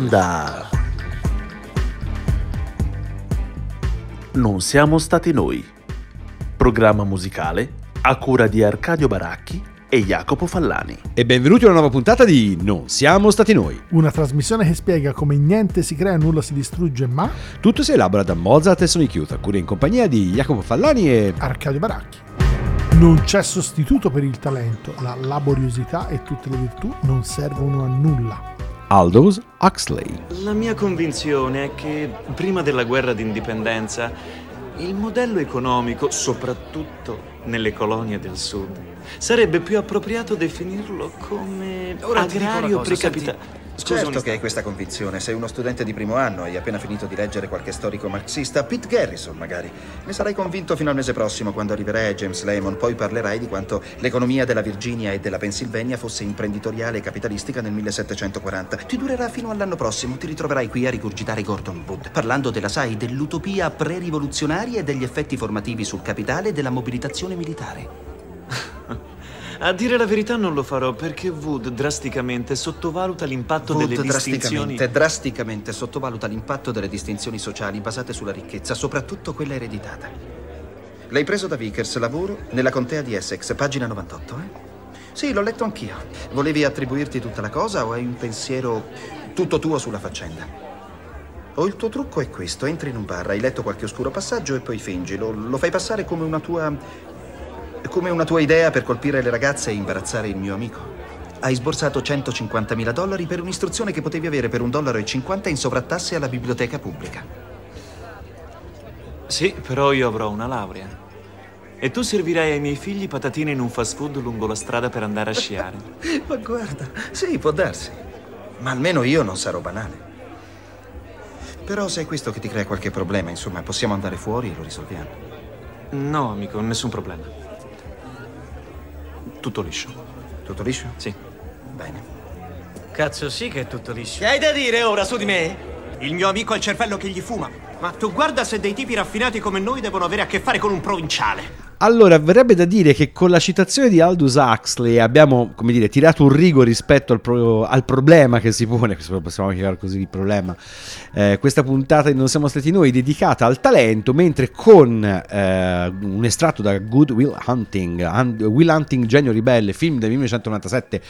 Onda. Non siamo stati noi. Programma musicale a cura di Arcadio Baracchi e Jacopo Fallani. E benvenuti a una nuova puntata di Non siamo stati noi. Una trasmissione che spiega come niente si crea, nulla si distrugge, ma Tutto si elabora da Mozart e Sonic Youth, a cura in compagnia di Jacopo Fallani e... Arcadio Baracchi. Non c'è sostituto per il talento, la laboriosità e tutte le virtù non servono a nulla. Aldous Huxley. La mia convinzione è che prima della guerra d'indipendenza il modello economico, soprattutto nelle colonie del sud, sarebbe più appropriato definirlo come Ora agrario precapitale. Certo che hai questa convinzione. Sei uno studente di primo anno, hai appena finito di leggere qualche storico marxista, Pete Garrison magari. Ne sarai convinto fino al mese prossimo quando arriverai a James Lemon. Poi parlerai di quanto l'economia della Virginia e della Pennsylvania fosse imprenditoriale e capitalistica nel 1740. Ti durerà fino all'anno prossimo. Ti ritroverai qui a rigurgitare Gordon Wood, parlando della, sai, dell'utopia pre-rivoluzionaria e degli effetti formativi sul capitale e della mobilitazione militare. A dire la verità non lo farò perché Wood drasticamente sottovaluta l'impatto Wood delle distinzioni. drasticamente, drasticamente sottovaluta l'impatto delle distinzioni sociali basate sulla ricchezza, soprattutto quella ereditata. L'hai preso da Vickers, lavoro nella contea di Essex, pagina 98, eh? Sì, l'ho letto anch'io. Volevi attribuirti tutta la cosa o hai un pensiero tutto tuo sulla faccenda? O il tuo trucco è questo, entri in un bar, hai letto qualche oscuro passaggio e poi fingi, lo, lo fai passare come una tua... come una tua idea per colpire le ragazze e imbarazzare il mio amico. Hai sborsato 150.000 dollari per un'istruzione che potevi avere per un dollaro e 50 in sovrattasse alla biblioteca pubblica. Sì, però io avrò una laurea. E tu servirai ai miei figli patatine in un fast food lungo la strada per andare a sciare. Ma guarda, sì, può darsi. Ma almeno io non sarò banale. Però se è questo che ti crea qualche problema, insomma, possiamo andare fuori e lo risolviamo. No, amico, nessun problema. Tutto liscio. Tutto liscio? Sì. Bene. Cazzo sì che è tutto liscio. Che hai da dire ora su di me? Il mio amico ha il cervello che gli fuma. Ma tu guarda se dei tipi raffinati come noi devono avere a che fare con un provinciale. Allora, verrebbe da dire che con la citazione di Aldous Huxley abbiamo, come dire, tirato un rigo rispetto al, pro- al problema che si pone, possiamo chiamare così il problema, eh, questa puntata di Non siamo stati noi dedicata al talento, mentre con eh, un estratto da Good Will Hunting, Hun- Will Hunting Genio Ribelle, film del 1997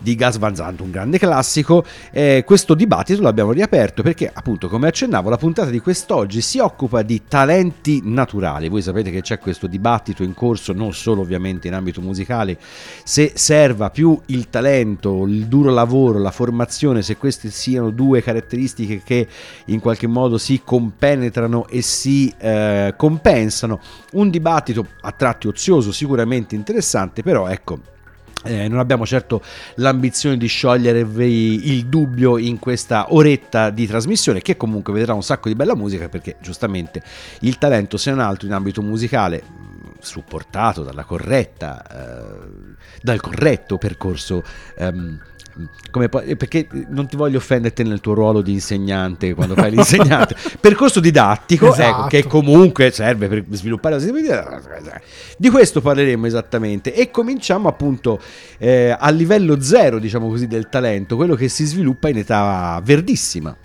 di Gas Van Sant, un grande classico, eh, questo dibattito l'abbiamo riaperto perché appunto come accennavo la puntata di quest'oggi si occupa di talenti naturali, voi sapete che c'è questo dibattito in corso non solo ovviamente in ambito musicale, se serva più il talento, il duro lavoro, la formazione, se queste siano due caratteristiche che in qualche modo si compenetrano e si eh, compensano, un dibattito a tratti ozioso, sicuramente interessante, però ecco eh, non abbiamo certo l'ambizione di sciogliervi il dubbio in questa oretta di trasmissione che comunque vedrà un sacco di bella musica perché giustamente il talento se non altro in ambito musicale supportato dalla corretta eh, dal corretto percorso ehm, come poi, perché non ti voglio offenderti nel tuo ruolo di insegnante quando fai l'insegnante percorso didattico Esatto. ecco, che comunque serve per sviluppare la sensibilità di questo parleremo esattamente e cominciamo appunto eh, a livello zero diciamo così del talento quello che si sviluppa in età verdissima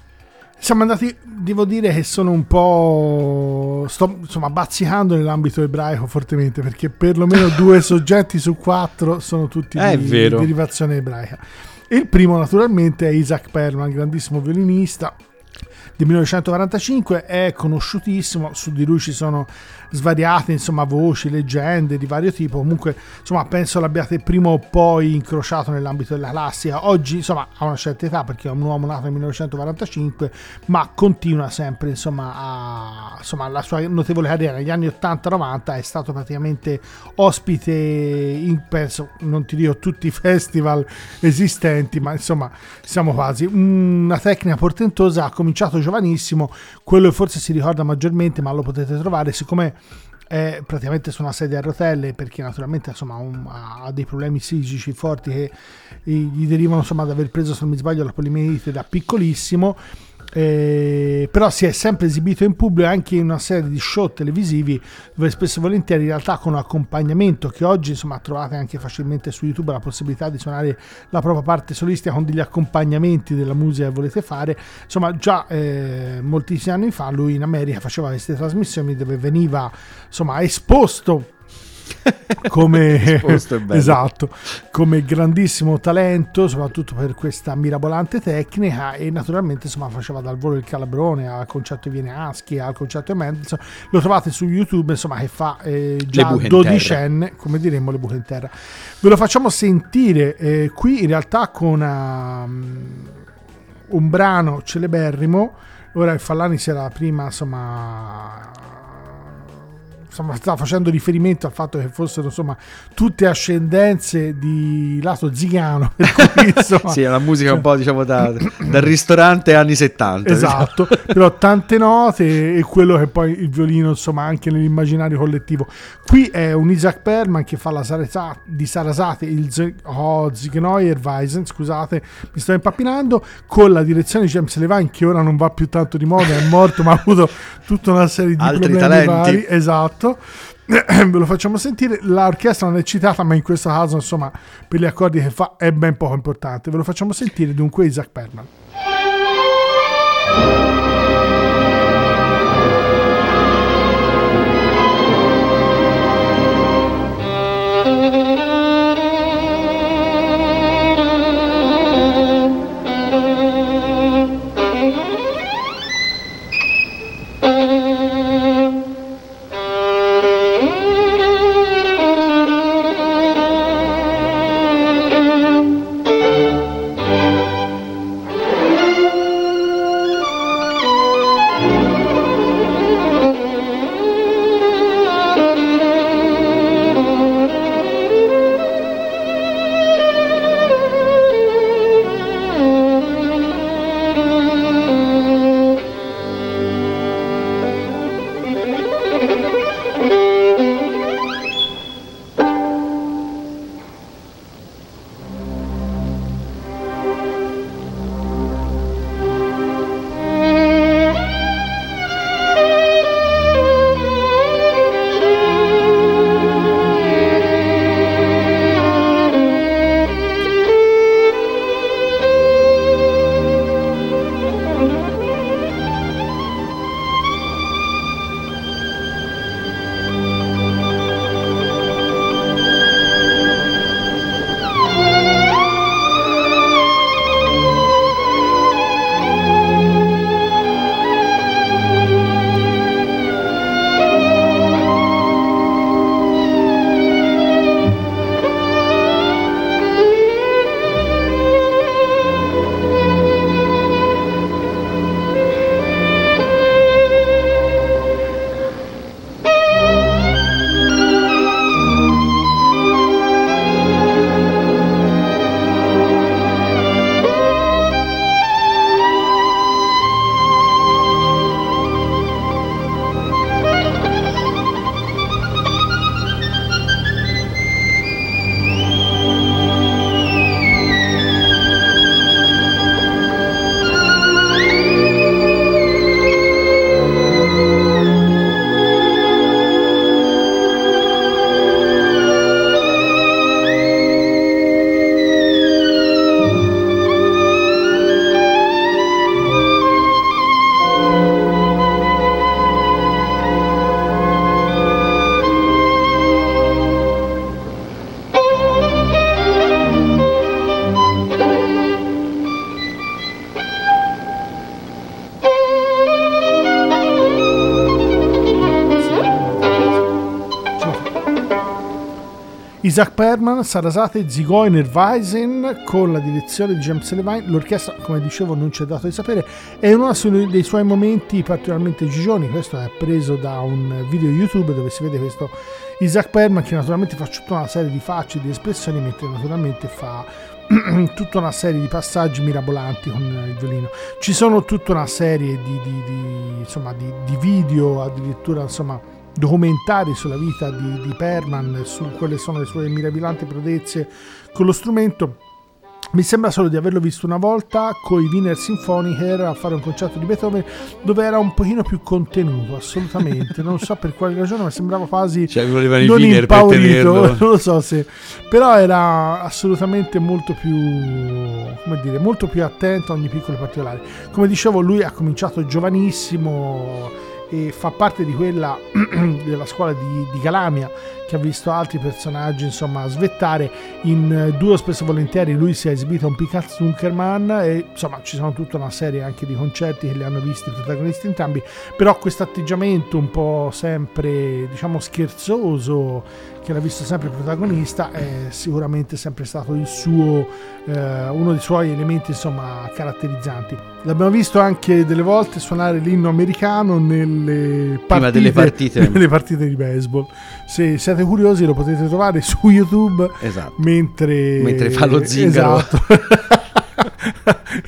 Siamo andati, devo dire che sono un po'. sto insomma bazzicando nell'ambito ebraico fortemente perché perlomeno due soggetti su quattro sono tutti È di vero. derivazione ebraica. Il primo, naturalmente, è Isaac Perlman, grandissimo violinista del 1945, è conosciutissimo. Su di lui ci sono svariate insomma, voci, leggende di vario tipo. Comunque, insomma, penso l'abbiate prima o poi incrociato nell'ambito della classica. Oggi, insomma, ha una certa età perché è un uomo nato nel 1945, ma continua sempre, insomma, a, insomma, la sua notevole carriera. Negli anni 80-90 è stato praticamente ospite in, penso, non ti dico tutti i festival esistenti, ma insomma, siamo quasi. Una tecnica portentosa, ha cominciato giovanissimo, quello forse si ricorda maggiormente, ma lo potete trovare, siccome è praticamente su una sedia a rotelle perché naturalmente insomma un- ha dei problemi psichici forti che gli derivano insomma da aver preso se non mi sbaglio la polimerite da piccolissimo Eh, però si è sempre esibito in pubblico anche in una serie di show televisivi dove spesso e volentieri in realtà con accompagnamento che oggi insomma trovate anche facilmente su YouTube la possibilità di suonare la propria parte solistica con degli accompagnamenti della musica che volete fare. Insomma già eh, moltissimi anni fa lui in America faceva queste trasmissioni dove veniva insomma esposto come, esatto, come grandissimo talento, soprattutto per questa mirabolante tecnica e naturalmente insomma faceva dal volo il calabrone al concerto di Viene al concerto di Mendelssohn, lo trovate su YouTube insomma che fa eh, già dodicenne, come diremmo le buche in terra. Ve lo facciamo sentire eh, qui in realtà con um, un brano celeberrimo, ora il Fallani si era prima insomma insomma, sta facendo riferimento al fatto che fossero insomma tutte ascendenze di lato zigano cui, insomma, Sì, è una musica un po' diciamo da, dal ristorante anni 70. Esatto, però tante note e quello che poi il violino, insomma, anche nell'immaginario collettivo. Qui è un Isaac Perman che fa la Sarasa- di Sarasate, il Z- oh, Zigeunerweisen, scusate, mi sto impappinando, con la direzione di James Levine che ora non va più tanto di moda, è morto, ma ha avuto tutta una serie di Altri talenti. vari. Esatto. Ve lo facciamo sentire. L'orchestra non è citata, ma in questo caso, insomma, per gli accordi che fa è ben poco importante. Ve lo facciamo sentire dunque Isaac Perman. Isaac Perman, Sarasate, Zigoiner Weisen con la direzione di James Levine. L'orchestra, come dicevo, non ci è dato di sapere, è uno dei suoi momenti particolarmente gigioni. Questo è preso da un video YouTube dove si vede questo Isaac Perman che naturalmente fa tutta una serie di facce, di espressioni, mentre naturalmente fa tutta una serie di passaggi mirabolanti con il violino. Ci sono tutta una serie di, di- di, insomma, di video, addirittura insomma, documentari sulla vita di, di Perman, su quelle sono le sue mirabolanti prodezze con lo strumento. mi sembra solo di averlo visto una volta con i Wiener Symphoniker a fare un concerto di Beethoven dove era un pochino più contenuto, assolutamente. non so per quale ragione, ma sembrava quasi Cioè, non impaurito, non lo so se però era assolutamente molto più come dire molto più attento a ogni piccolo particolare come dicevo lui ha cominciato giovanissimo e fa parte di quella della scuola di, di Calamia che ha visto altri personaggi insomma svettare in eh, duo spesso volentieri. Lui si è esibito a un Picard Zuckerman e insomma ci sono tutta una serie anche di concerti che li hanno visti i protagonisti entrambi però questo atteggiamento un po' sempre diciamo scherzoso che l'ha visto sempre protagonista è sicuramente sempre stato il suo eh, uno dei suoi elementi insomma caratterizzanti l'abbiamo visto anche delle volte suonare l'inno americano nelle Prima delle partite. nelle partite di baseball se siete curiosi lo potete trovare su youtube Esatto. mentre Mentre fa lo zingaro. esatto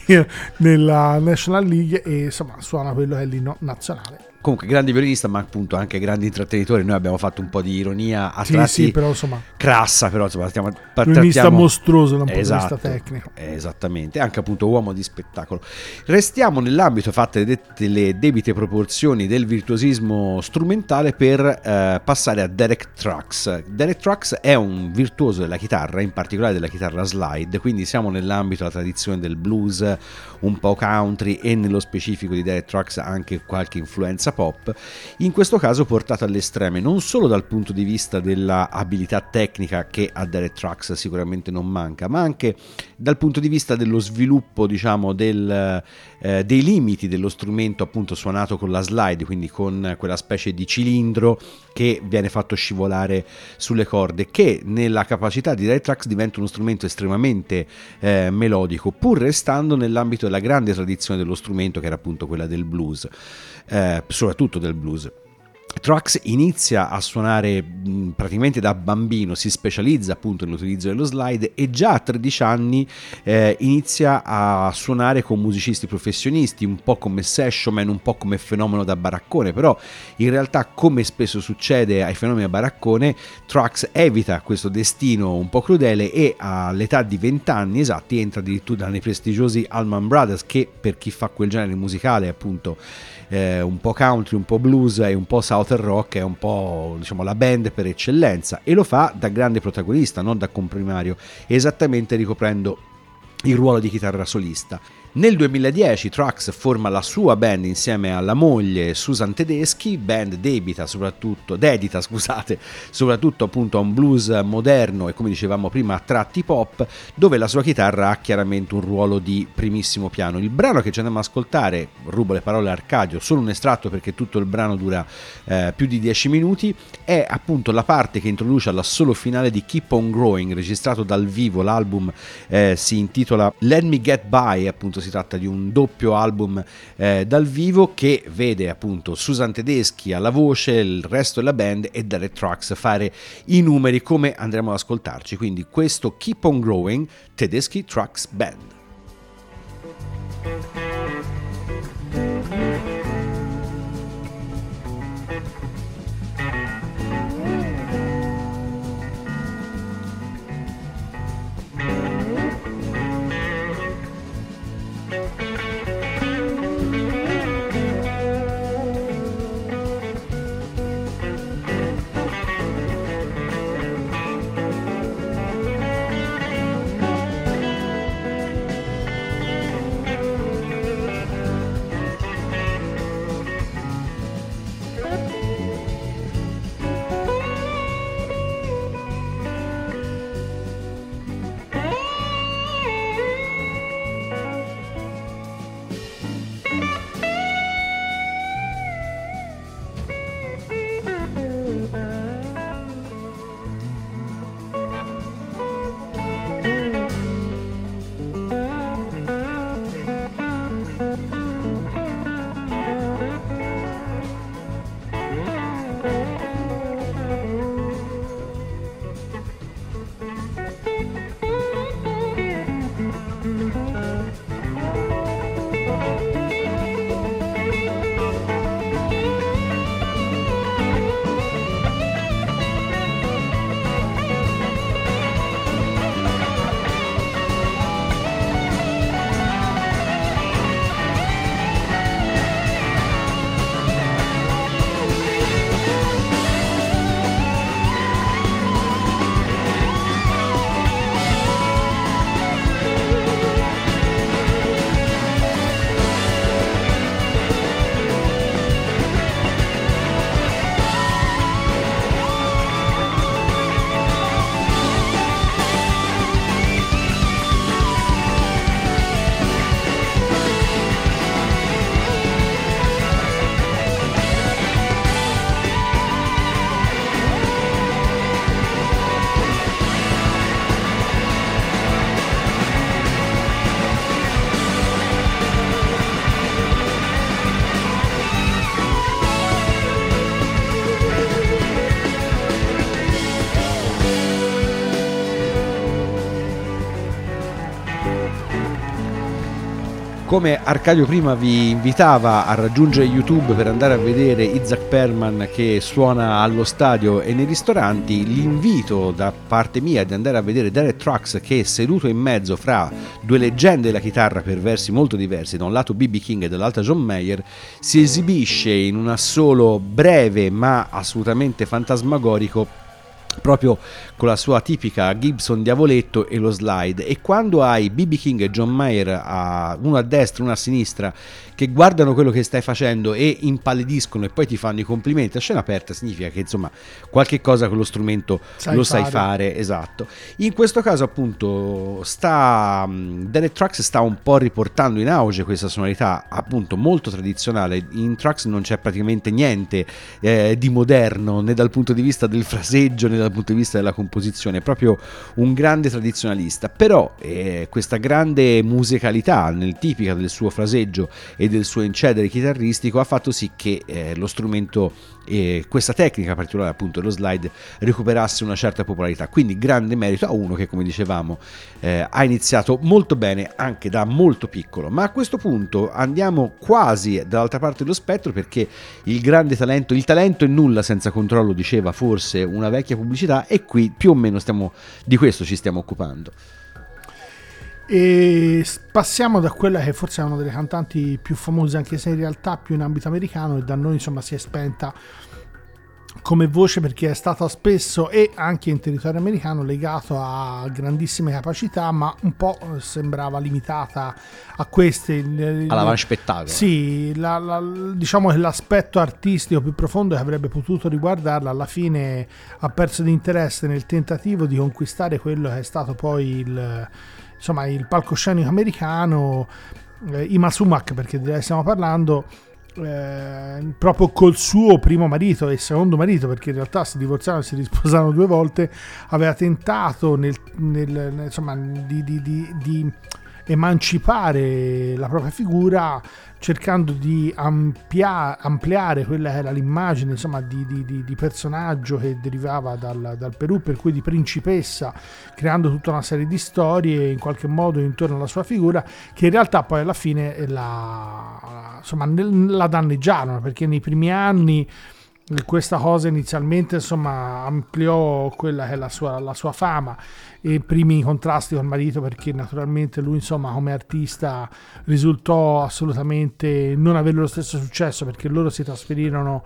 nella National League e insomma suona quello che è l'inno nazionale Comunque, grande violinista, ma appunto anche grande intrattenitore. Noi abbiamo fatto un po' di ironia a sì sì però insomma crassa, però insomma, stiamo violinista mostruoso da un punto Esatto, di vista tecnico Esattamente, anche appunto uomo di spettacolo. Restiamo nell'ambito, fatte dette le debite proporzioni del virtuosismo strumentale, per eh, passare a Derek Trucks. Derek Trucks è un virtuoso della chitarra, in particolare della chitarra slide, quindi siamo nell'ambito della tradizione del blues, un po' country e nello specifico di Derek Trucks anche qualche influenza pop. In questo caso portato alle estreme, non solo dal punto di vista della abilità tecnica che a Derek Trucks sicuramente non manca, ma anche dal punto di vista dello sviluppo, diciamo, del, eh, dei limiti dello strumento appunto suonato con la slide, quindi con quella specie di cilindro che viene fatto scivolare sulle corde, che nella capacità di Derek Trucks diventa uno strumento estremamente eh, melodico, pur restando nell'ambito della grande tradizione dello strumento che era appunto quella del blues, eh, soprattutto del blues. Trucks inizia a suonare praticamente da bambino, si specializza appunto nell'utilizzo dello slide e già a 13 anni eh, inizia a suonare con musicisti professionisti, un po' come session man, un po' come fenomeno da baraccone, però in realtà come spesso succede ai fenomeni da baraccone, Trucks evita questo destino un po' crudele e all'età di 20 anni esatti entra addirittura nei prestigiosi Allman Brothers che per chi fa quel genere musicale appunto eh, un po' country, un po' blues e un po' southern rock, è un po' diciamo la band per eccellenza e lo fa da grande protagonista, non da comprimario, esattamente ricoprendo il ruolo di chitarra solista. Nel 2010 Trucks forma la sua band insieme alla moglie Susan Tedeschi, band debita soprattutto, dedita scusate, soprattutto appunto a un blues moderno e come dicevamo prima a tratti pop, dove la sua chitarra ha chiaramente un ruolo di primissimo piano. Il brano che ci andiamo ad ascoltare, rubo le parole a Arcadio, solo un estratto perché tutto il brano dura eh, più di 10 minuti, è appunto la parte che introduce all'assolo finale di Keep On Growing, registrato dal vivo, l'album eh, si intitola Let Me Get By, appunto si tratta di un doppio album eh, dal vivo che vede appunto Susan Tedeschi alla voce, il resto della band e Derek Trucks fare i numeri come andremo ad ascoltarci. Quindi questo Keep On Growing Tedeschi Trucks Band. Come Arcadio prima vi invitava a raggiungere YouTube per andare a vedere Isaac Perman che suona allo stadio e nei ristoranti, l'invito da parte mia di andare a vedere Derek Trucks che è seduto in mezzo fra due leggende della chitarra per versi molto diversi, da un lato BB King e dall'altro John Mayer, si esibisce in un assolo breve ma assolutamente fantasmagorico proprio con la sua tipica Gibson diavoletto e lo slide. E quando hai BB King e John Mayer a, uno a destra e uno a sinistra che guardano quello che stai facendo e impallidiscono e poi ti fanno i complimenti a scena aperta significa che insomma qualche cosa con lo strumento Sai lo sai fare. fare esatto. In questo caso appunto sta Derek Trucks sta un po' riportando in auge questa sonorità appunto molto tradizionale. In Trucks non c'è praticamente niente eh, di moderno né dal punto di vista del fraseggio né dal punto di vista della composizione è proprio un grande tradizionalista. Però eh, questa grande musicalità nel tipica del suo fraseggio e del suo incedere chitarristico ha fatto sì che eh, lo strumento e questa tecnica particolare appunto dello slide recuperasse una certa popolarità. Quindi grande merito a uno che come dicevamo eh, ha iniziato molto bene anche da molto piccolo. Ma a questo punto andiamo quasi dall'altra parte dello spettro perché il grande talento il talento è nulla senza controllo diceva forse una vecchia pubblicità e qui più o meno stiamo di questo ci stiamo occupando. E passiamo da quella che forse è una delle cantanti più famose, anche se in realtà più in ambito americano, e da noi insomma si è spenta come voce perché è stata spesso e anche in territorio americano legato a grandissime capacità, ma un po' eh, sembrava limitata a queste. Il- all'avanspettacolo sì, la- la- diciamo che l'aspetto artistico più profondo che avrebbe potuto riguardarla alla fine ha perso di interesse nel tentativo di conquistare quello che è stato poi il, insomma, il palcoscenico americano, eh, Ima Sumac perché di lei stiamo parlando, eh, proprio col suo primo marito e secondo marito, perché in realtà si divorziarono e si risposarono due volte, aveva tentato nel, nel- nel- insomma, di, di- di- di emancipare la propria figura cercando di ampia- ampliare quella che era l'immagine insomma, di, di- di- personaggio che derivava dal, dal Perù, per cui di principessa, creando tutta una serie di storie in qualche modo intorno alla sua figura, che in realtà poi alla fine la, insomma, la danneggiarono, perché nei primi anni questa cosa inizialmente insomma ampliò quella che è la sua, la sua fama. E i primi contrasti col marito perché naturalmente lui insomma come artista risultò assolutamente non avere lo stesso successo perché loro si trasferirono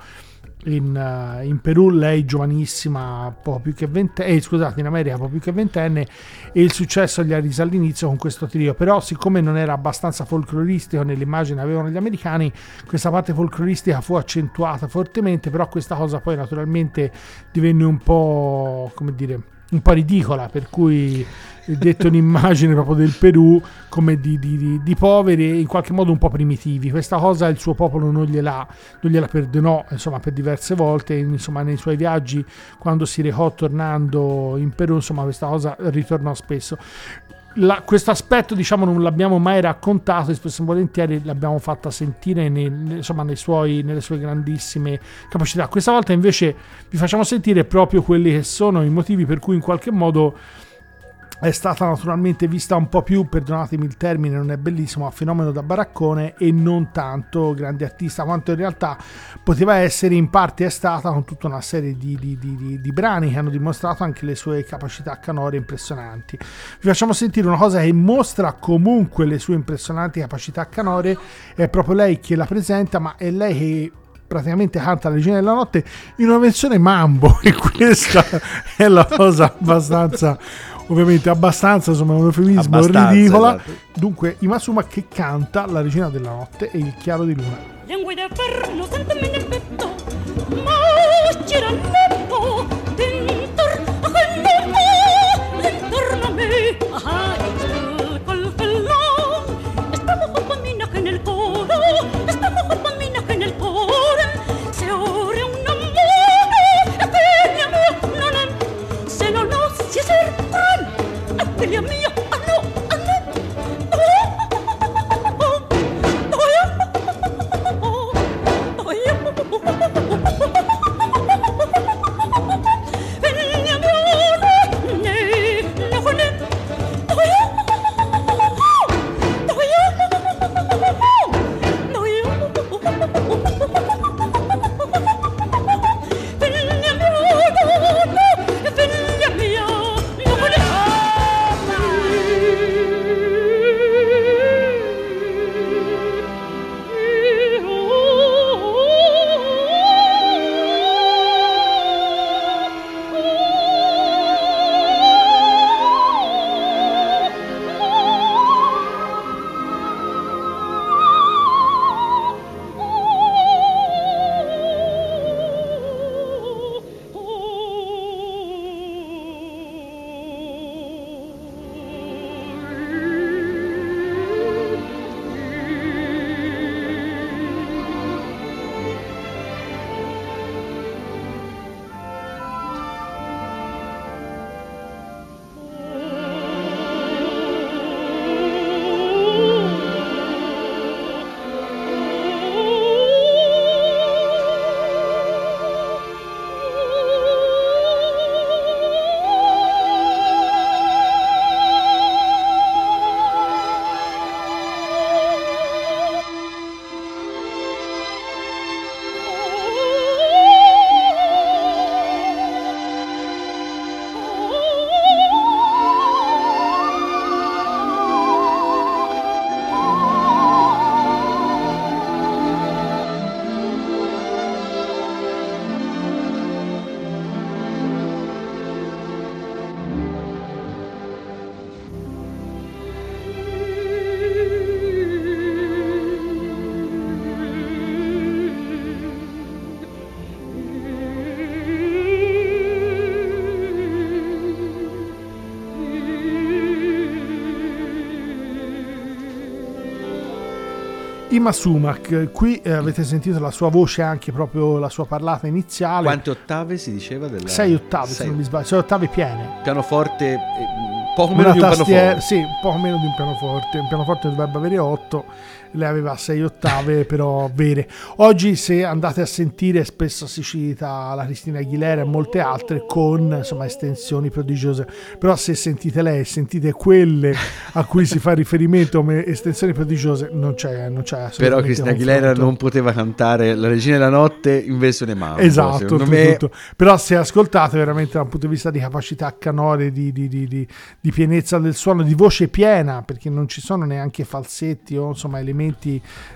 in, eh, in Perù, lei giovanissima, poco più che ventenne, eh, scusate, in America poco più che ventenne, e il successo gli arriva all'inizio con questo trio. Però, siccome non era abbastanza folcloristico nell'immagine che avevano gli americani, questa parte folcloristica fu accentuata fortemente, però questa cosa poi naturalmente divenne un po', come dire, un po' ridicola, per cui è detto un'immagine proprio del Perù come di, di- di- di poveri e in qualche modo un po' primitivi. Questa cosa il suo popolo non gliela, non gliela perdonò insomma, per diverse volte, insomma, nei suoi viaggi quando si recò tornando in Perù, insomma, questa cosa ritornò spesso. Questo aspetto diciamo non l'abbiamo mai raccontato e spesso e volentieri l'abbiamo fatta sentire nei- insomma, suoi- nelle sue grandissime capacità. Questa volta invece vi facciamo sentire proprio quelli che sono i motivi per cui in qualche modo è stata naturalmente vista un po' più, perdonatemi il termine, non è bellissimo, a fenomeno da baraccone e non tanto grande artista quanto in realtà poteva essere, in parte è stata con tutta una serie di, di- di- di- brani che hanno dimostrato anche le sue capacità canore impressionanti. Vi facciamo sentire una cosa che mostra comunque le sue impressionanti capacità canore, è proprio lei che la presenta, ma è lei che praticamente canta la regina della notte in una versione mambo e questa è la cosa abbastanza ovviamente abbastanza insomma un eufemismo Abbastanza, ridicola. esatto. dunque Imasuma che canta la regina della notte e il chiaro di luna. Lengua de perno, sentimi nel petto, ma giranetto, dentro a quell'uomo, intorno a me, ah, Ima Sumac, qui eh, avete sentito la sua voce, anche proprio la sua parlata iniziale. Quante ottave si diceva? Della... Sei ottave, Sei. se non mi sbaglio, sei ottave piene. Pianoforte, eh, poco meno Una di un tastiera, pianoforte. sì, un po' meno di un pianoforte. Un pianoforte dovrebbe avere 8, lei aveva 6 ottave, però vere. Oggi, se andate a sentire, spesso si cita la Cristina Aguilera e molte altre con insomma estensioni prodigiose. Però, se sentite lei, sentite quelle a cui si fa riferimento come estensioni prodigiose, non c'è, non c'è Però Cristina Aguilera non poteva cantare La Regina della Notte in versione mamma. Esatto, Secondo tutto, me tutto. però se ascoltate veramente da un punto di vista di capacità canore, di, di- di- di- di pienezza del suono, di voce piena, perché non ci sono neanche falsetti o insomma elementi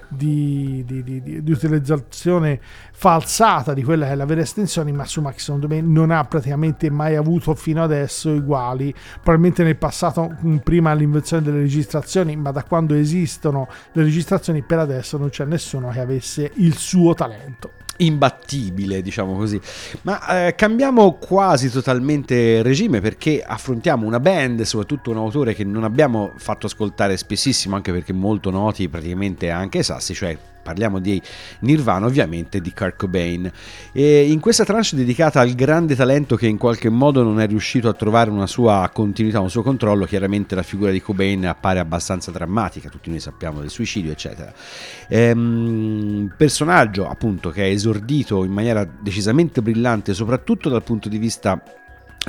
di, di- di- di- di utilizzazione falsata di quella che è la vera estensione, ma Sumac secondo me non ha praticamente mai avuto fino adesso uguali, probabilmente nel passato prima l'invenzione delle registrazioni, ma da quando esistono le registrazioni per adesso non c'è nessuno che avesse il suo talento. Imbattibile, diciamo così. Ma eh, cambiamo quasi totalmente regime perché affrontiamo una band, soprattutto un autore che non abbiamo fatto ascoltare spessissimo, anche perché molto noti praticamente anche ai sassi, cioè parliamo di Nirvana ovviamente di Kurt Cobain. E in questa tranche dedicata al grande talento che in qualche modo non è riuscito a trovare una sua continuità, un suo controllo chiaramente la figura di Cobain appare abbastanza drammatica tutti noi sappiamo del suicidio eccetera. Ehm, personaggio appunto che è esordito in maniera decisamente brillante soprattutto dal punto di vista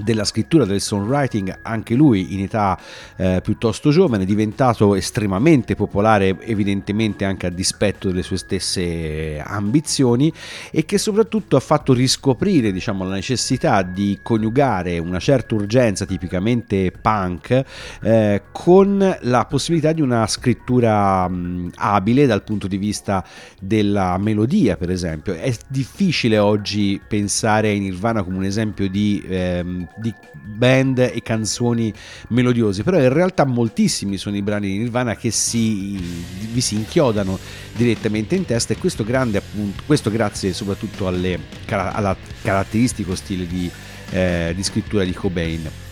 della scrittura del songwriting, anche lui in età eh, piuttosto giovane, diventato estremamente popolare, evidentemente anche a dispetto delle sue stesse ambizioni, e che soprattutto ha fatto riscoprire diciamo, la necessità di coniugare una certa urgenza tipicamente punk eh, con la possibilità di una scrittura mh, abile dal punto di vista della melodia, per esempio. È difficile oggi pensare ai Nirvana come un esempio di, ehm, di band e canzoni melodiose, però in realtà moltissimi sono i brani di Nirvana che si, vi si inchiodano direttamente in testa e questo grande appunto, questo grazie soprattutto alle, al caratteristico stile di, eh, di scrittura di Cobain.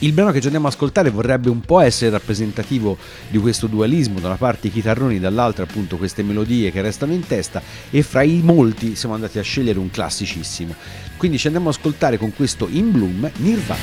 Il brano che ci andiamo ad ascoltare vorrebbe un po' essere rappresentativo di questo dualismo, da una parte i chitarroni, dall'altra appunto queste melodie che restano in testa e fra i molti siamo andati a scegliere un classicissimo. Quindi ci andiamo ad ascoltare con questo In Bloom Nirvana.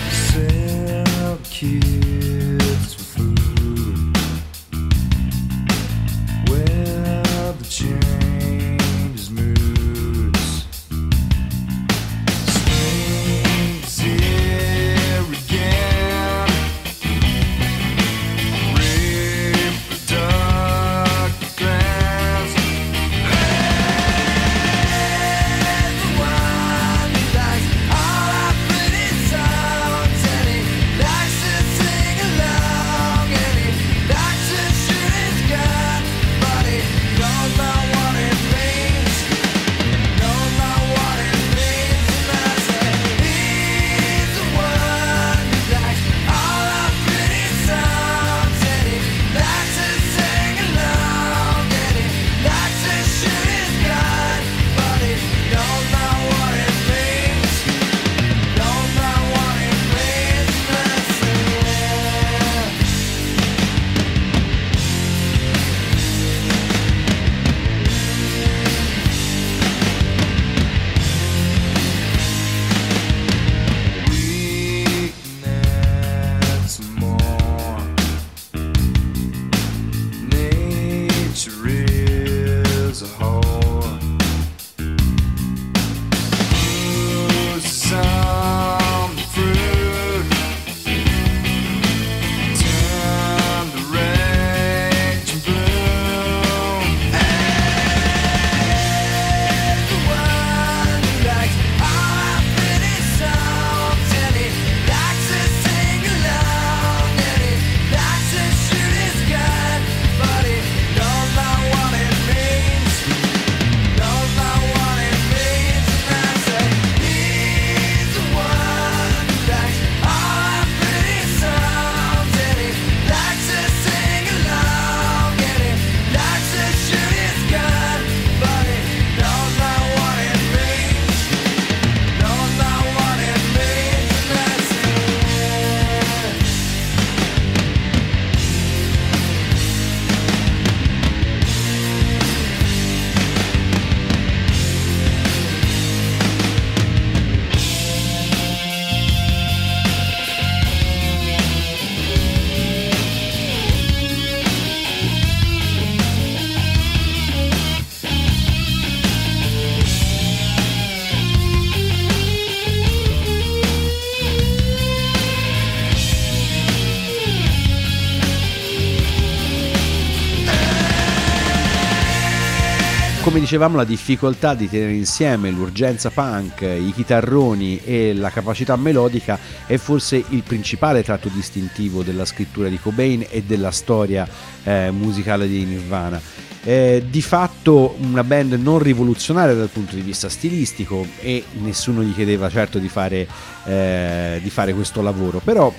Dicevamo la difficoltà di tenere insieme l'urgenza punk, i chitarroni e la capacità melodica è forse il principale tratto distintivo della scrittura di Cobain e della storia eh, musicale di Nirvana. Eh, di fatto una band non rivoluzionaria dal punto di vista stilistico e nessuno gli chiedeva certo di fare, eh, di fare questo lavoro, però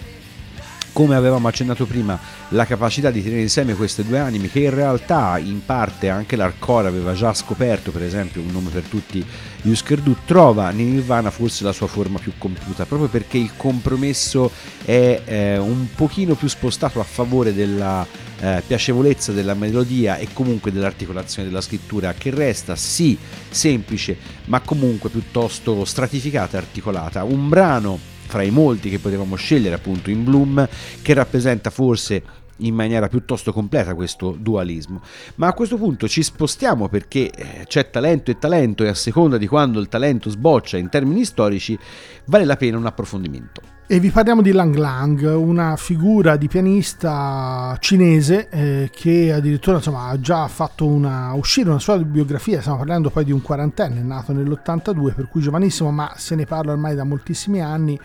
come avevamo accennato prima, la capacità di tenere insieme queste due anime che in realtà in parte anche l'hardcore aveva già scoperto, per esempio un nome per tutti, Husker Du, trova in Nirvana forse la sua forma più compiuta, proprio perché il compromesso è eh, un pochino più spostato a favore della eh, piacevolezza della melodia e comunque dell'articolazione della scrittura che resta sì semplice ma comunque piuttosto stratificata e articolata. Un brano fra i molti che potevamo scegliere appunto in Bloom che rappresenta forse in maniera piuttosto completa questo dualismo. Ma a questo punto ci spostiamo perché eh, c'è talento e talento e a seconda di quando il talento sboccia in termini storici vale la pena un approfondimento. E vi parliamo di Lang Lang, una figura di pianista cinese eh, che addirittura insomma, ha già fatto una, uscire una sua biografia, stiamo parlando poi di un quarantenne, nato nell'82, per cui giovanissimo, ma se ne parla ormai da moltissimi anni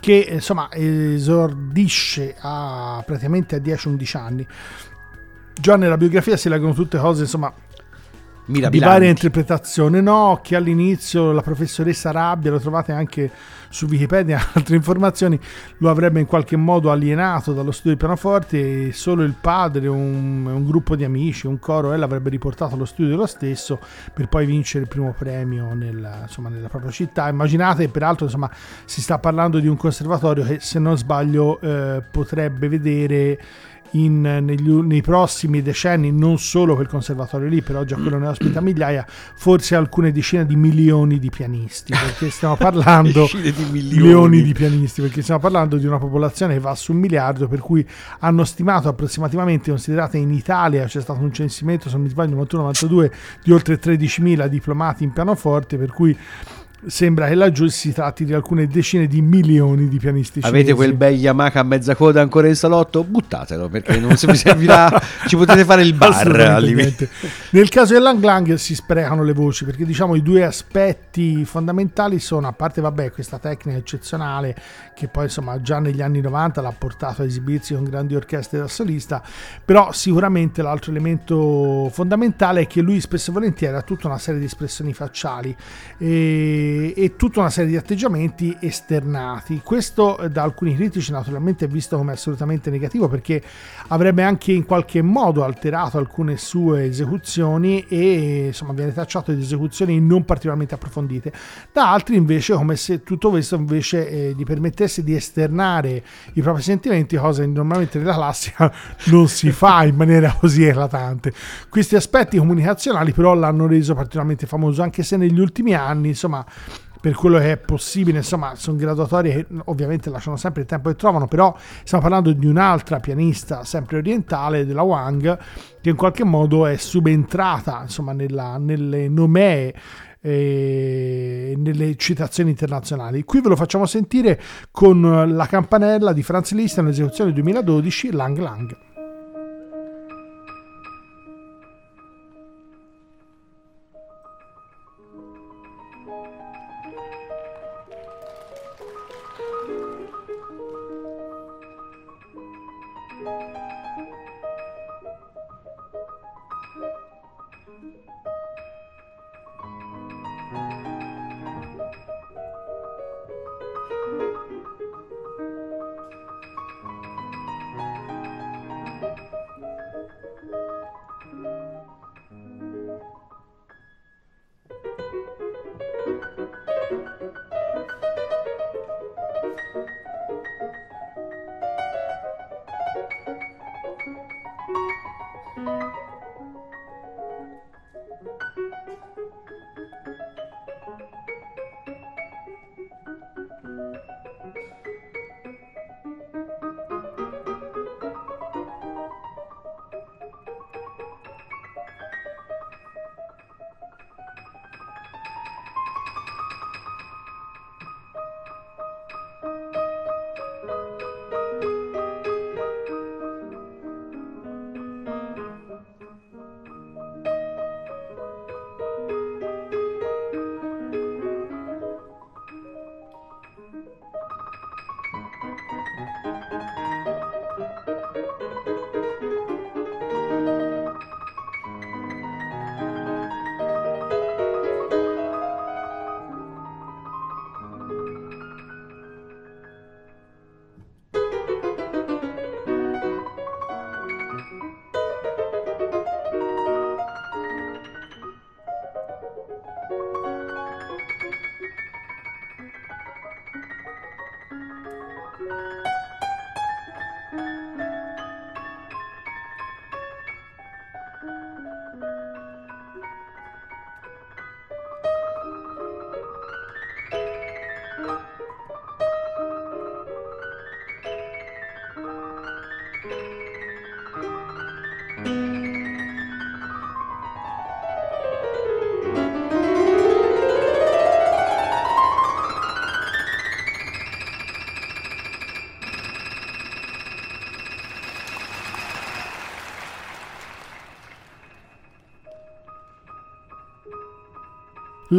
che insomma esordisce a praticamente a 10-11 anni. Già nella biografia si leggono tutte cose insomma di varia interpretazione, no? Che all'inizio la professoressa Rabbia, lo trovate anche su Wikipedia, altre informazioni, lo avrebbe in qualche modo alienato dallo studio di pianoforte e solo il padre, un, un gruppo di amici, un coro, eh, l'avrebbe riportato allo studio lo stesso per poi vincere il primo premio nella, insomma, nella propria città. Immaginate, peraltro, insomma, si sta parlando di un conservatorio che se non sbaglio eh, potrebbe vedere in, negli, nei prossimi decenni, non solo quel conservatorio lì, però già quello ne ospita migliaia, forse alcune decine di milioni di pianisti, perché stiamo parlando di milioni. di pianisti, perché stiamo parlando di una popolazione che va su un miliardo, per cui hanno stimato approssimativamente, considerate in Italia c'è stato un censimento, se non mi sbaglio, 91-92 di oltre 13.000 diplomati in pianoforte, per cui sembra che laggiù si tratti di alcune decine di milioni di pianisti Avete cinesi. quel bel Yamaha a mezza coda ancora in salotto? Buttatelo perché non se vi servirà, ci potete fare il bar. Nel caso del Lang Lang si sprecano le voci perché diciamo i due aspetti fondamentali sono, a parte vabbè questa tecnica eccezionale che poi insomma già negli anni 90 l'ha portato a esibirsi con grandi orchestre da solista, però sicuramente l'altro elemento fondamentale è che lui spesso e volentieri ha tutta una serie di espressioni facciali e, e tutta una serie di atteggiamenti esternati. Questo eh, da alcuni critici naturalmente è visto come assolutamente negativo perché avrebbe anche in qualche modo alterato alcune sue esecuzioni e insomma viene tacciato di esecuzioni non particolarmente approfondite. Da altri invece come se tutto questo invece eh, gli permettesse di esternare i propri sentimenti, cosa che normalmente nella classica non si fa in maniera così eclatante. Questi aspetti comunicazionali però l'hanno reso particolarmente famoso anche se negli ultimi anni insomma per quello che è possibile, insomma, sono graduatorie che ovviamente lasciano sempre il tempo che trovano, però stiamo parlando di un'altra pianista sempre orientale, della Wang, che in qualche modo è subentrata, insomma, nella, nelle nomee e nelle citazioni internazionali. Qui ve lo facciamo sentire con la campanella di Franz Liszt, un'esecuzione 2012, Lang Lang.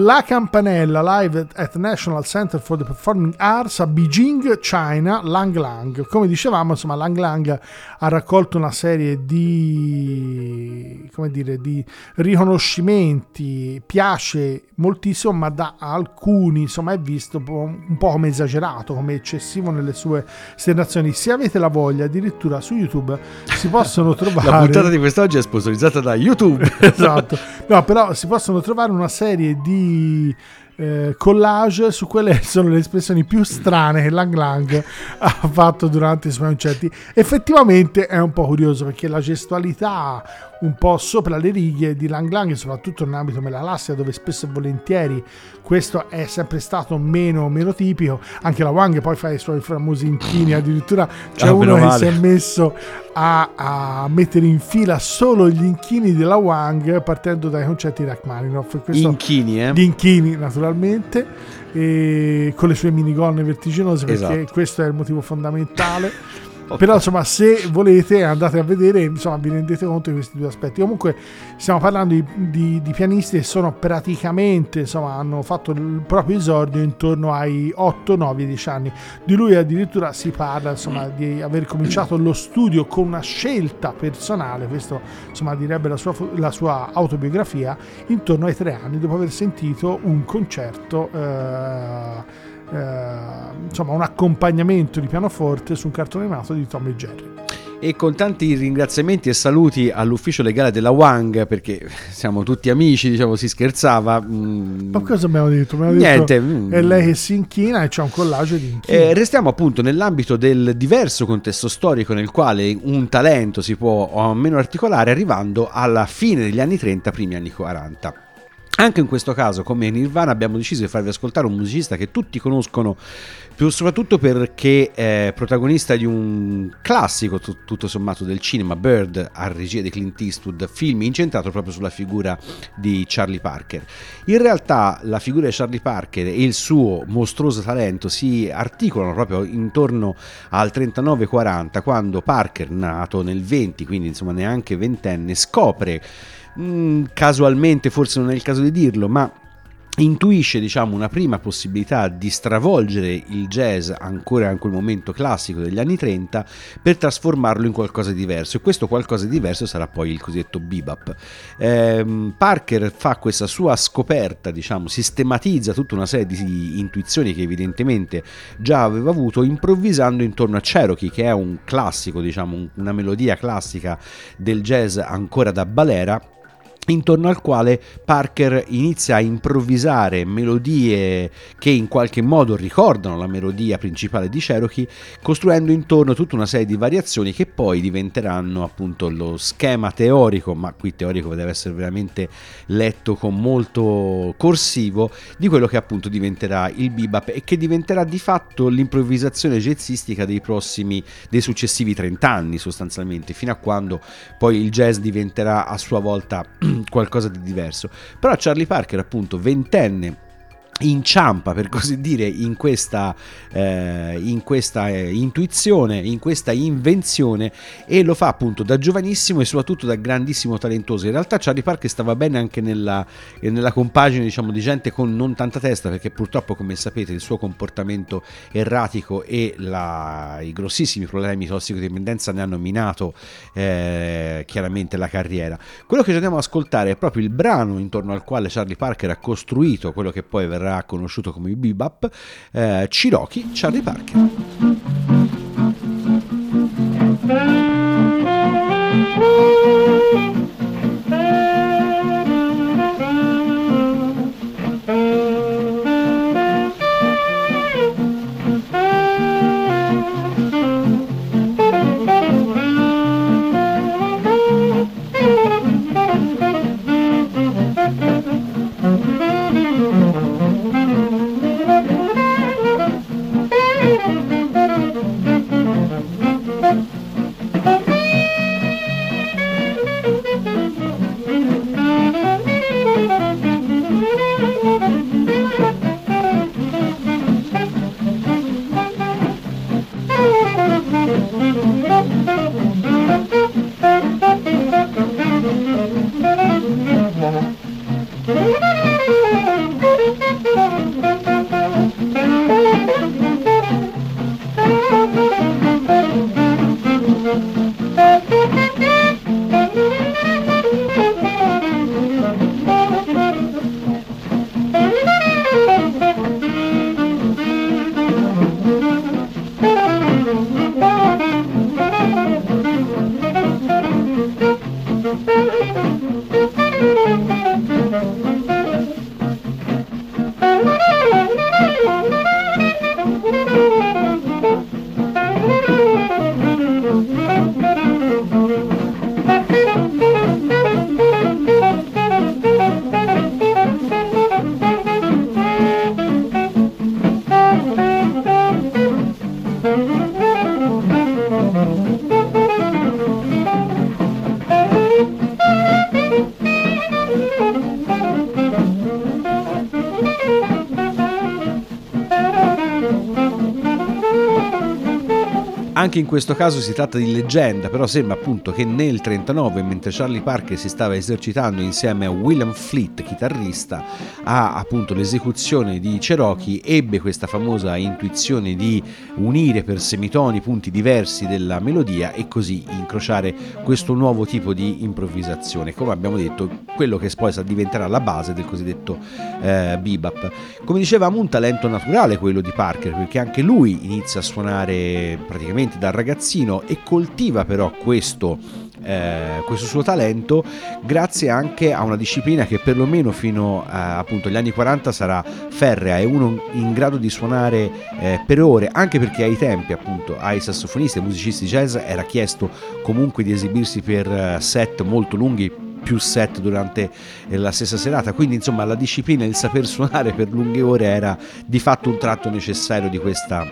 La campanella live at National Center for the Performing Arts a Beijing, China, Lang Lang. Come dicevamo, insomma, Lang Lang ha raccolto una serie di, come dire, di riconoscimenti, piace moltissimo, ma da alcuni insomma, è visto un po', come esagerato, come eccessivo nelle sue sternazioni. Se avete la voglia, addirittura su YouTube si possono trovare... La puntata di quest'oggi è sponsorizzata da YouTube. esatto. No, però si possono trovare una serie di eh, collage su quelle sono le espressioni più strane che Lang Lang ha fatto durante i suoi concerti. Effettivamente è un po' curioso perché la gestualità un po' sopra le righe di Lang Lang, soprattutto nell'ambito dell'Alassia, dove spesso e volentieri questo è sempre stato meno, meno tipico. Anche la Wang poi fa i suoi famosi inchini, addirittura c'è Ah, uno che si è messo a, a mettere in fila solo gli inchini della Wang partendo dai concerti di Rachmaninoff. Questo, Inchini, eh? gli inchini naturalmente con le sue minigonne vertiginose perché Esatto. questo è il motivo fondamentale però insomma se volete andate a vedere insomma vi rendete conto di questi due aspetti. Comunque stiamo parlando di, di- di pianisti che sono praticamente insomma hanno fatto il proprio esordio intorno ai 8 9 10 anni. Di lui addirittura si parla insomma di aver cominciato lo studio con una scelta personale questo insomma direbbe la sua, la sua autobiografia intorno ai tre anni dopo aver sentito un concerto eh, insomma un accompagnamento di pianoforte su un cartone animato di Tom e Jerry E con tanti ringraziamenti e saluti all'ufficio legale della Wang, perché siamo tutti amici, diciamo, si scherzava. mm, ma cosa abbiamo detto? Abbiamo Niente, detto mm. è lei che si inchina e c'è un collage di inchini Eh, restiamo appunto nell'ambito del diverso contesto storico nel quale un talento si può o meno articolare arrivando alla fine degli anni 30, primi anni 40. Anche in questo caso, come Nirvana, abbiamo deciso di farvi ascoltare un musicista che tutti conoscono, più soprattutto perché è protagonista di un classico tu- tutto sommato del cinema, Bird, a regia di Clint Eastwood, film incentrato proprio sulla figura di Charlie Parker. In realtà la figura di Charlie Parker e il suo mostruoso talento si articolano proprio intorno al 39-40, quando Parker, nato nel 20, quindi insomma neanche ventenne, scopre mm, casualmente, forse non è il caso di dirlo, ma intuisce diciamo una prima possibilità di stravolgere il jazz ancora in quel momento classico degli anni 30 per trasformarlo in qualcosa di diverso. E questo qualcosa di diverso sarà poi il cosiddetto bebop. Ehm, Parker fa questa sua scoperta diciamo sistematizza tutta una serie di intuizioni che evidentemente già aveva avuto improvvisando intorno a Cherokee che è un classico diciamo un- una melodia classica del jazz ancora da balera intorno al quale Parker inizia a improvvisare melodie che in qualche modo ricordano la melodia principale di Cherokee, costruendo intorno tutta una serie di variazioni che poi diventeranno appunto lo schema teorico, ma qui teorico deve essere veramente letto con molto corsivo, di quello che appunto diventerà il bebop e che diventerà di fatto l'improvvisazione jazzistica dei prossimi, dei successivi 30 anni sostanzialmente, fino a quando poi il jazz diventerà a sua volta qualcosa di diverso. Però Charlie Parker, appunto, ventenne inciampa per così dire in questa, eh, in questa eh, intuizione, in questa invenzione e lo fa appunto da giovanissimo e soprattutto da grandissimo talentoso. In realtà Charlie Parker stava bene anche nella, eh, nella compagine diciamo, di gente con non tanta testa perché purtroppo come sapete il suo comportamento erratico e la- i grossissimi problemi di tossicodipendenza ne hanno minato eh, chiaramente la carriera. Quello che ci andiamo ad ascoltare è proprio il brano intorno al quale Charlie Parker ha costruito quello che poi verrà conosciuto come bebop, eh, Cherokee Charlie Parker. Anche in questo caso si tratta di leggenda, però sembra appunto che nel 39, mentre Charlie Parker si stava esercitando insieme a William Fleet, chitarrista, a appunto l'esecuzione di Cherokee, ebbe questa famosa intuizione di unire per semitoni punti diversi della melodia e così incrociare questo nuovo tipo di improvvisazione, come abbiamo detto, quello che poi diventerà la base del cosiddetto eh, bebop. Come dicevamo, un talento naturale quello di Parker, perché anche lui inizia a suonare praticamente da ragazzino e coltiva però questo, eh, questo suo talento grazie anche a una disciplina che perlomeno fino agli anni 40 sarà ferrea e uno in grado di suonare eh, per ore anche perché ai tempi appunto ai sassofonisti e musicisti jazz era chiesto comunque di esibirsi per eh, set molto lunghi più set durante la stessa serata, quindi insomma la disciplina e il saper suonare per lunghe ore era di fatto un tratto necessario di questa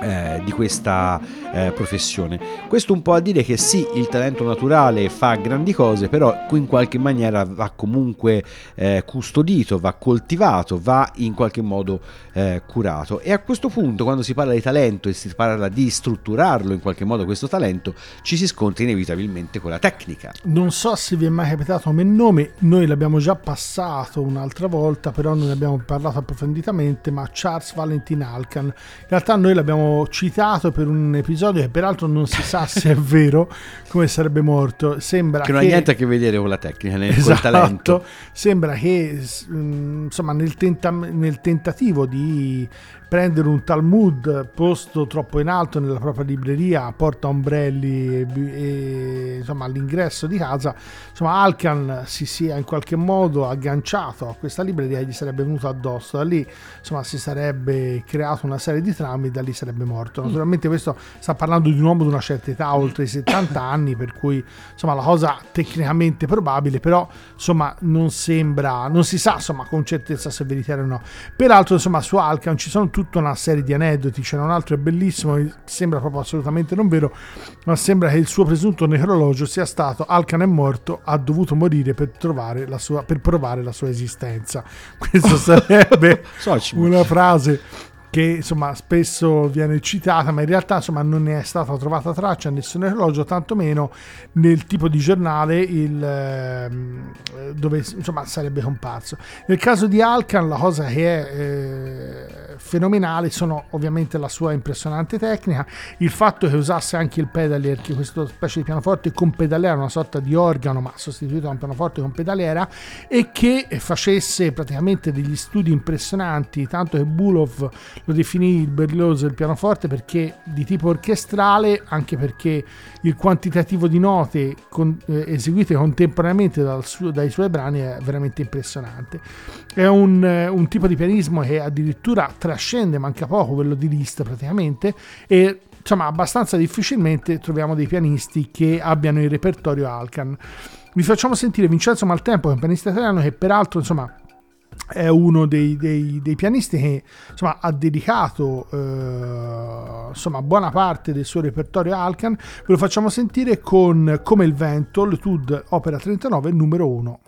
eh, di questa eh, professione. Questo un po' a dire che sì, il talento naturale fa grandi cose, però in qualche maniera va comunque eh, custodito, va coltivato, va in qualche modo eh, curato. E a questo punto, quando si parla di talento e si parla di strutturarlo in qualche modo questo talento, ci si scontra inevitabilmente con la tecnica. Non so se vi è mai capitato come nome, noi l'abbiamo già passato un'altra volta, però non ne abbiamo parlato approfonditamente, ma Charles Valentin Alcan. In realtà noi l'abbiamo citato per un episodio che peraltro non si sa se è vero, come sarebbe morto. Sembra Che non ha niente a che vedere con la tecnica, né col Esatto. talento. Sembra che mm, insomma nel, tenta- nel tentativo di prendere un Talmud posto troppo in alto nella propria libreria porta ombrelli e, e, insomma all'ingresso di casa insomma Alcan si sia in qualche modo agganciato a questa libreria e gli sarebbe venuto addosso. Da lì insomma si sarebbe creato una serie di trami e da lì sarebbe morto. Naturalmente questo sta parlando di un uomo di una certa età oltre i 70 anni per cui insomma la cosa tecnicamente probabile però insomma non sembra non si sa insomma con certezza se veritiera o no. Peraltro insomma su Alcan ci sono tutta una serie di aneddoti c'è un altro è bellissimo sembra proprio assolutamente non vero ma sembra che il suo presunto necrologio sia stato Alcan è morto ha dovuto morire per trovare la sua per provare la sua esistenza. Questo sarebbe una frase che insomma spesso viene citata, ma in realtà insomma non ne è stata trovata traccia in nessun orologio, tantomeno nel tipo di giornale il, ehm, dove insomma sarebbe comparso. Nel caso di Alcan la cosa che è eh, fenomenale sono ovviamente la sua impressionante tecnica, il fatto che usasse anche il pedalier, che questa specie di pianoforte con pedaliera, una sorta di organo ma sostituito da un pianoforte con pedaliera e che facesse praticamente degli studi impressionanti, tanto che Bulov lo definì il Berlioz del pianoforte perché di tipo orchestrale, anche perché il quantitativo di note con- eh, eseguite contemporaneamente suo- dai suoi brani è veramente impressionante. È un, eh, un tipo di pianismo che addirittura trascende, manca poco, quello di Liszt praticamente, e insomma abbastanza difficilmente troviamo dei pianisti che abbiano il repertorio Alcan. Vi facciamo sentire Vincenzo Maltempo, che è un pianista italiano che peraltro insomma è uno dei, dei- dei pianisti che insomma, ha dedicato eh, insomma, buona parte del suo repertorio a Alcan. Ve lo facciamo sentire con Come il vento, l'Etude opera 39 numero 1.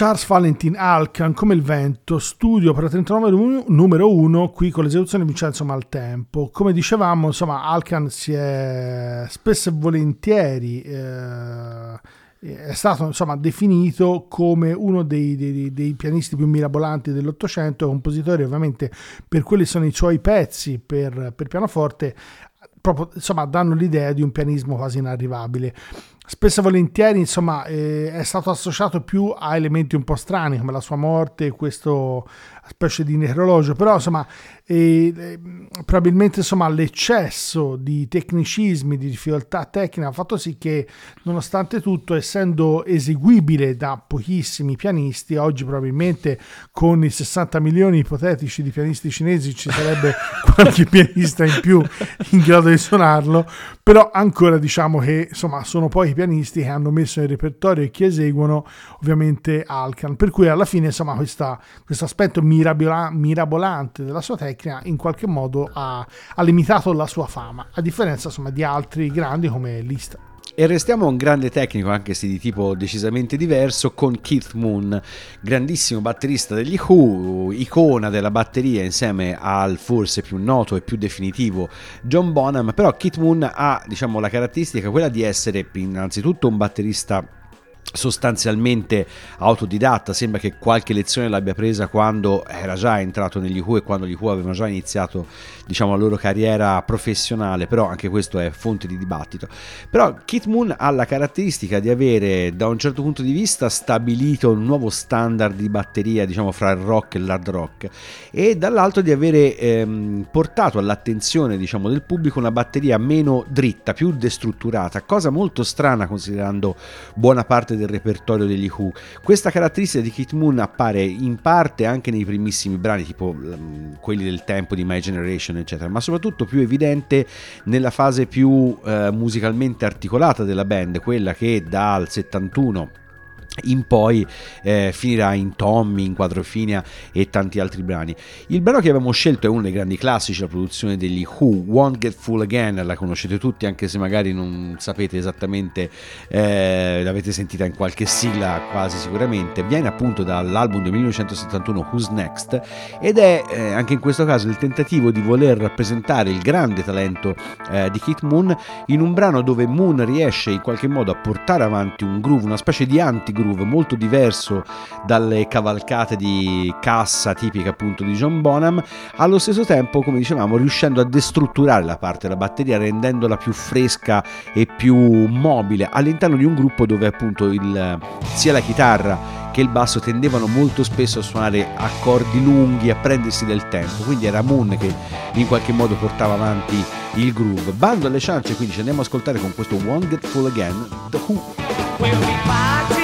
Charles Valentin Alcan come il vento, studio per la 39 numero 1 qui con l'esecuzione di Vincenzo Maltempo. Come dicevamo, insomma, Alcan si è spesso e volentieri eh, è stato insomma, definito come uno dei, dei, dei, pianisti più mirabolanti dell'Ottocento, compositore ovviamente per quelli sono i suoi pezzi per, per pianoforte, proprio insomma danno l'idea di un pianismo quasi inarrivabile spesso e volentieri insomma eh, è stato associato più a elementi un po' strani come la sua morte questo specie di necrologio però insomma e eh, probabilmente insomma l'eccesso di tecnicismi, di difficoltà tecnica ha fatto sì che nonostante tutto essendo eseguibile da pochissimi pianisti oggi probabilmente con i 60 milioni ipotetici di pianisti cinesi ci sarebbe qualche pianista in più in grado di suonarlo però ancora diciamo che insomma sono pochi pianisti che hanno messo nel repertorio e che eseguono ovviamente Alcan. Per cui alla fine insomma questo aspetto mirabola, mirabolante della sua tecnica in qualche modo ha, ha limitato la sua fama, a differenza insomma, di altri grandi come Liszt. E restiamo un grande tecnico, anche se di tipo decisamente diverso, con Keith Moon, grandissimo batterista degli Who, icona della batteria insieme al forse più noto e più definitivo John Bonham. Però Keith Moon ha diciamo, la caratteristica quella di essere innanzitutto un batterista sostanzialmente autodidatta, sembra che qualche lezione l'abbia presa quando era già entrato negli Who e quando gli Who avevano già iniziato diciamo, la loro carriera professionale, però anche questo è fonte di dibattito. Però Kit Moon ha la caratteristica di avere da un certo punto di vista stabilito un nuovo standard di batteria diciamo fra il rock e l'hard rock e dall'altro di avere ehm, portato all'attenzione diciamo, del pubblico una batteria meno dritta, più destrutturata, cosa molto strana considerando buona parte del repertorio degli Who. Questa caratteristica di Kit Moon appare in parte anche nei primissimi brani, tipo um, quelli del tempo di My Generation, eccetera, ma soprattutto più evidente nella fase più uh, musicalmente articolata della band, quella che dal 71 in poi eh, finirà in Tommy, in Quadrofinia e tanti altri brani. Il brano che abbiamo scelto è uno dei grandi classici, la produzione degli Who, Won't Get Full Again, la conoscete tutti anche se magari non sapete esattamente, eh, l'avete sentita in qualche sigla quasi sicuramente, viene appunto dall'album del 1971 Who's Next ed è eh, anche in questo caso il tentativo di voler rappresentare il grande talento eh, di Kit Moon in un brano dove Moon riesce in qualche modo a portare avanti un groove, una specie di anti-groove groove molto diverso dalle cavalcate di cassa tipiche appunto di John Bonham, allo stesso tempo, come dicevamo, riuscendo a destrutturare la parte della batteria, rendendola più fresca e più mobile all'interno di un gruppo dove appunto il, sia la chitarra che il basso tendevano molto spesso a suonare accordi lunghi, a prendersi del tempo, quindi era Moon che in qualche modo portava avanti il groove. Bando alle ciance, quindi ci andiamo a ascoltare con questo Won't Get Full Again, The Who.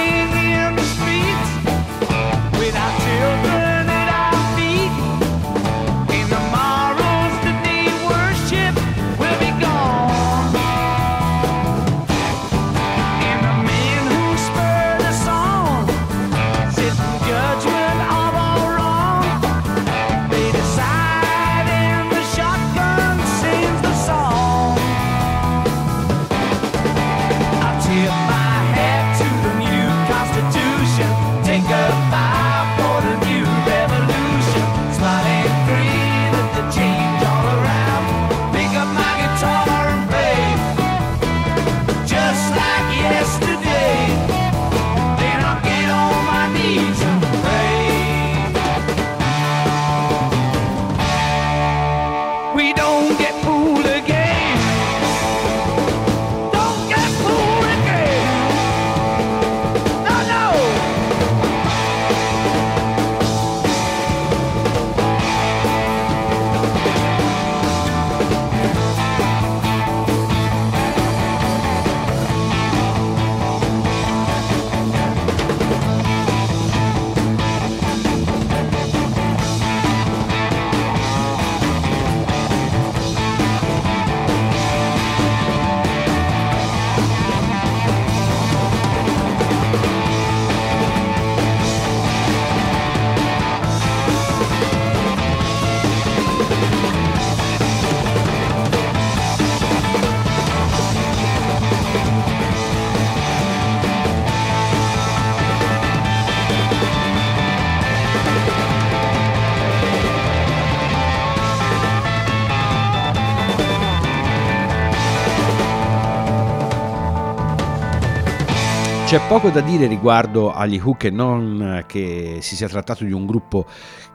C'è poco da dire riguardo agli Hook e non che si sia trattato di un gruppo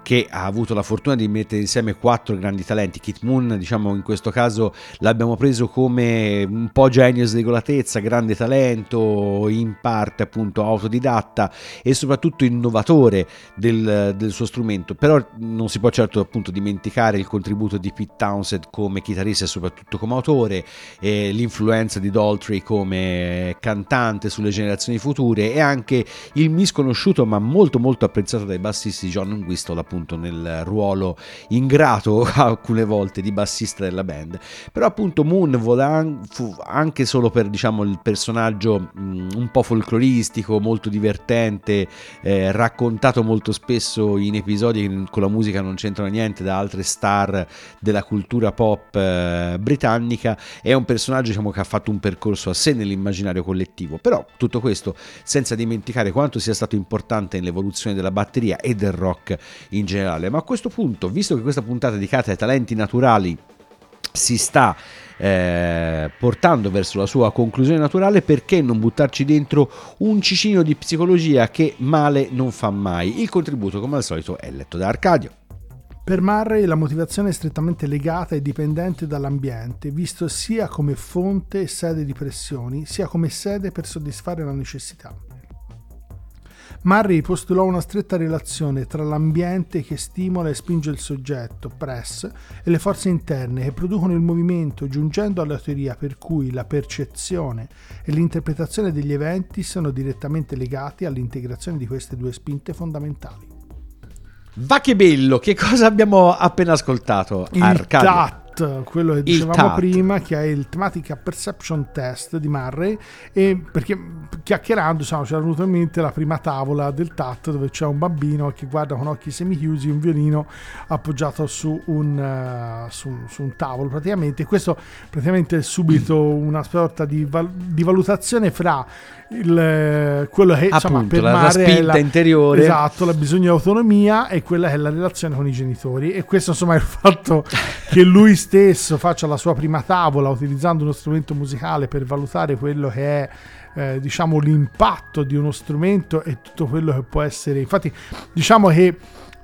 che ha avuto la fortuna di mettere insieme quattro grandi talenti. Kit Moon, diciamo in questo caso l'abbiamo preso come un po' genio sregolatezza, grande talento, in parte appunto autodidatta e soprattutto innovatore del, del suo strumento. Però non si può certo appunto dimenticare il contributo di Pete Townsend come chitarrista e soprattutto come autore, l'influenza di Daltrey come cantante sulle generazioni future e anche il misconosciuto ma molto molto apprezzato dai bassisti John Whistle appunto nel ruolo ingrato alcune volte di bassista della band. Però appunto Moon vola fu anche solo per diciamo il personaggio mh, un po' folcloristico, molto divertente, eh, raccontato molto spesso in episodi con la musica non c'entrano niente da altre star della cultura pop eh, britannica, è un personaggio diciamo, che ha fatto un percorso a sé nell'immaginario collettivo. Però tutto questo senza dimenticare quanto sia stato importante nell'evoluzione della batteria e del rock in generale. Ma a questo punto, visto che questa puntata dedicata ai talenti naturali si sta eh, portando verso la sua conclusione naturale, perché non buttarci dentro un cicino di psicologia che male non fa mai? Il contributo, come al solito, è letto da Arcadio. Per Murray la motivazione è strettamente legata e dipendente dall'ambiente, visto sia come fonte e sede di pressioni, sia come sede per soddisfare la necessità. Murray postulò una stretta relazione tra l'ambiente che stimola e spinge il soggetto, press, e le forze interne che producono il movimento, giungendo alla teoria per cui la percezione e l'interpretazione degli eventi sono direttamente legati all'integrazione di queste due spinte fondamentali. Va che bello, che cosa abbiamo appena ascoltato? Il Arcadio. TAT, quello che dicevamo prima, che è il Thematic Perception Test di Murray, e perché chiacchierando insomma, ci era venuto in mente la prima tavola del TAT dove c'è un bambino che guarda con occhi semichiusi un violino appoggiato su un, eh, su, su un tavolo praticamente. Questo praticamente è subito una sorta di, val- di valutazione fra il, quello che insomma, Appunto, per la- la è spinta interiore. Esatto, la bisogno di autonomia e quella che è la relazione con i genitori. E questo insomma il fatto che lui stesso faccia la sua prima tavola utilizzando uno strumento musicale per valutare quello che è eh, diciamo l'impatto di uno strumento e tutto quello che può essere infatti diciamo che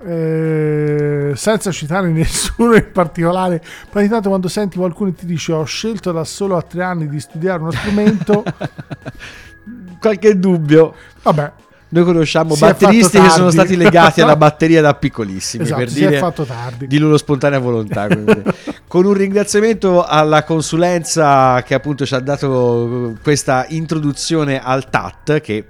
eh, senza citare nessuno in particolare praticamente quando senti qualcuno ti dice ho scelto da solo a tre anni di studiare uno strumento Qualche dubbio. vabbè Noi conosciamo Si batteristi che sono stati legati alla batteria da piccolissimi Esatto, per dire fatto tardi. di loro spontanea volontà. Con un ringraziamento alla consulenza che appunto ci ha dato questa introduzione al TAT, che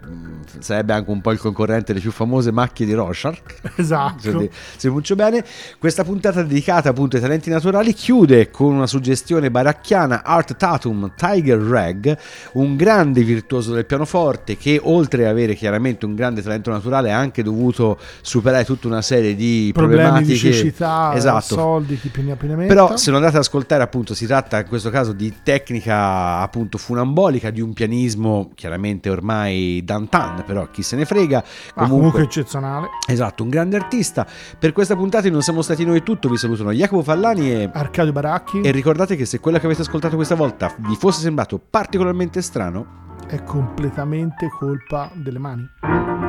sarebbe anche un po' il concorrente delle più famose macchie di Rorschach. esatto se, se pronuncio bene. Questa puntata dedicata appunto ai talenti naturali chiude con una suggestione baracchiana Art Tatum Tiger Rag, un grande virtuoso del pianoforte che oltre ad avere chiaramente un grande talento naturale ha anche dovuto superare tutta una serie di problemi di cecità, esatto. soldi, chi più ne ha più ne metta. Però se lo andate ad ascoltare appunto si tratta in questo caso di tecnica appunto funambolica, di un pianismo chiaramente ormai d'antan, però chi se ne frega. Ah, comunque eccezionale. Esatto, un grande artista. Per questa puntata non siamo stati noi tutto, vi salutano Jacopo Fallani e, Arcadio Baracchi e ricordate che se quello che avete ascoltato questa volta vi fosse sembrato particolarmente strano, è completamente colpa delle mani.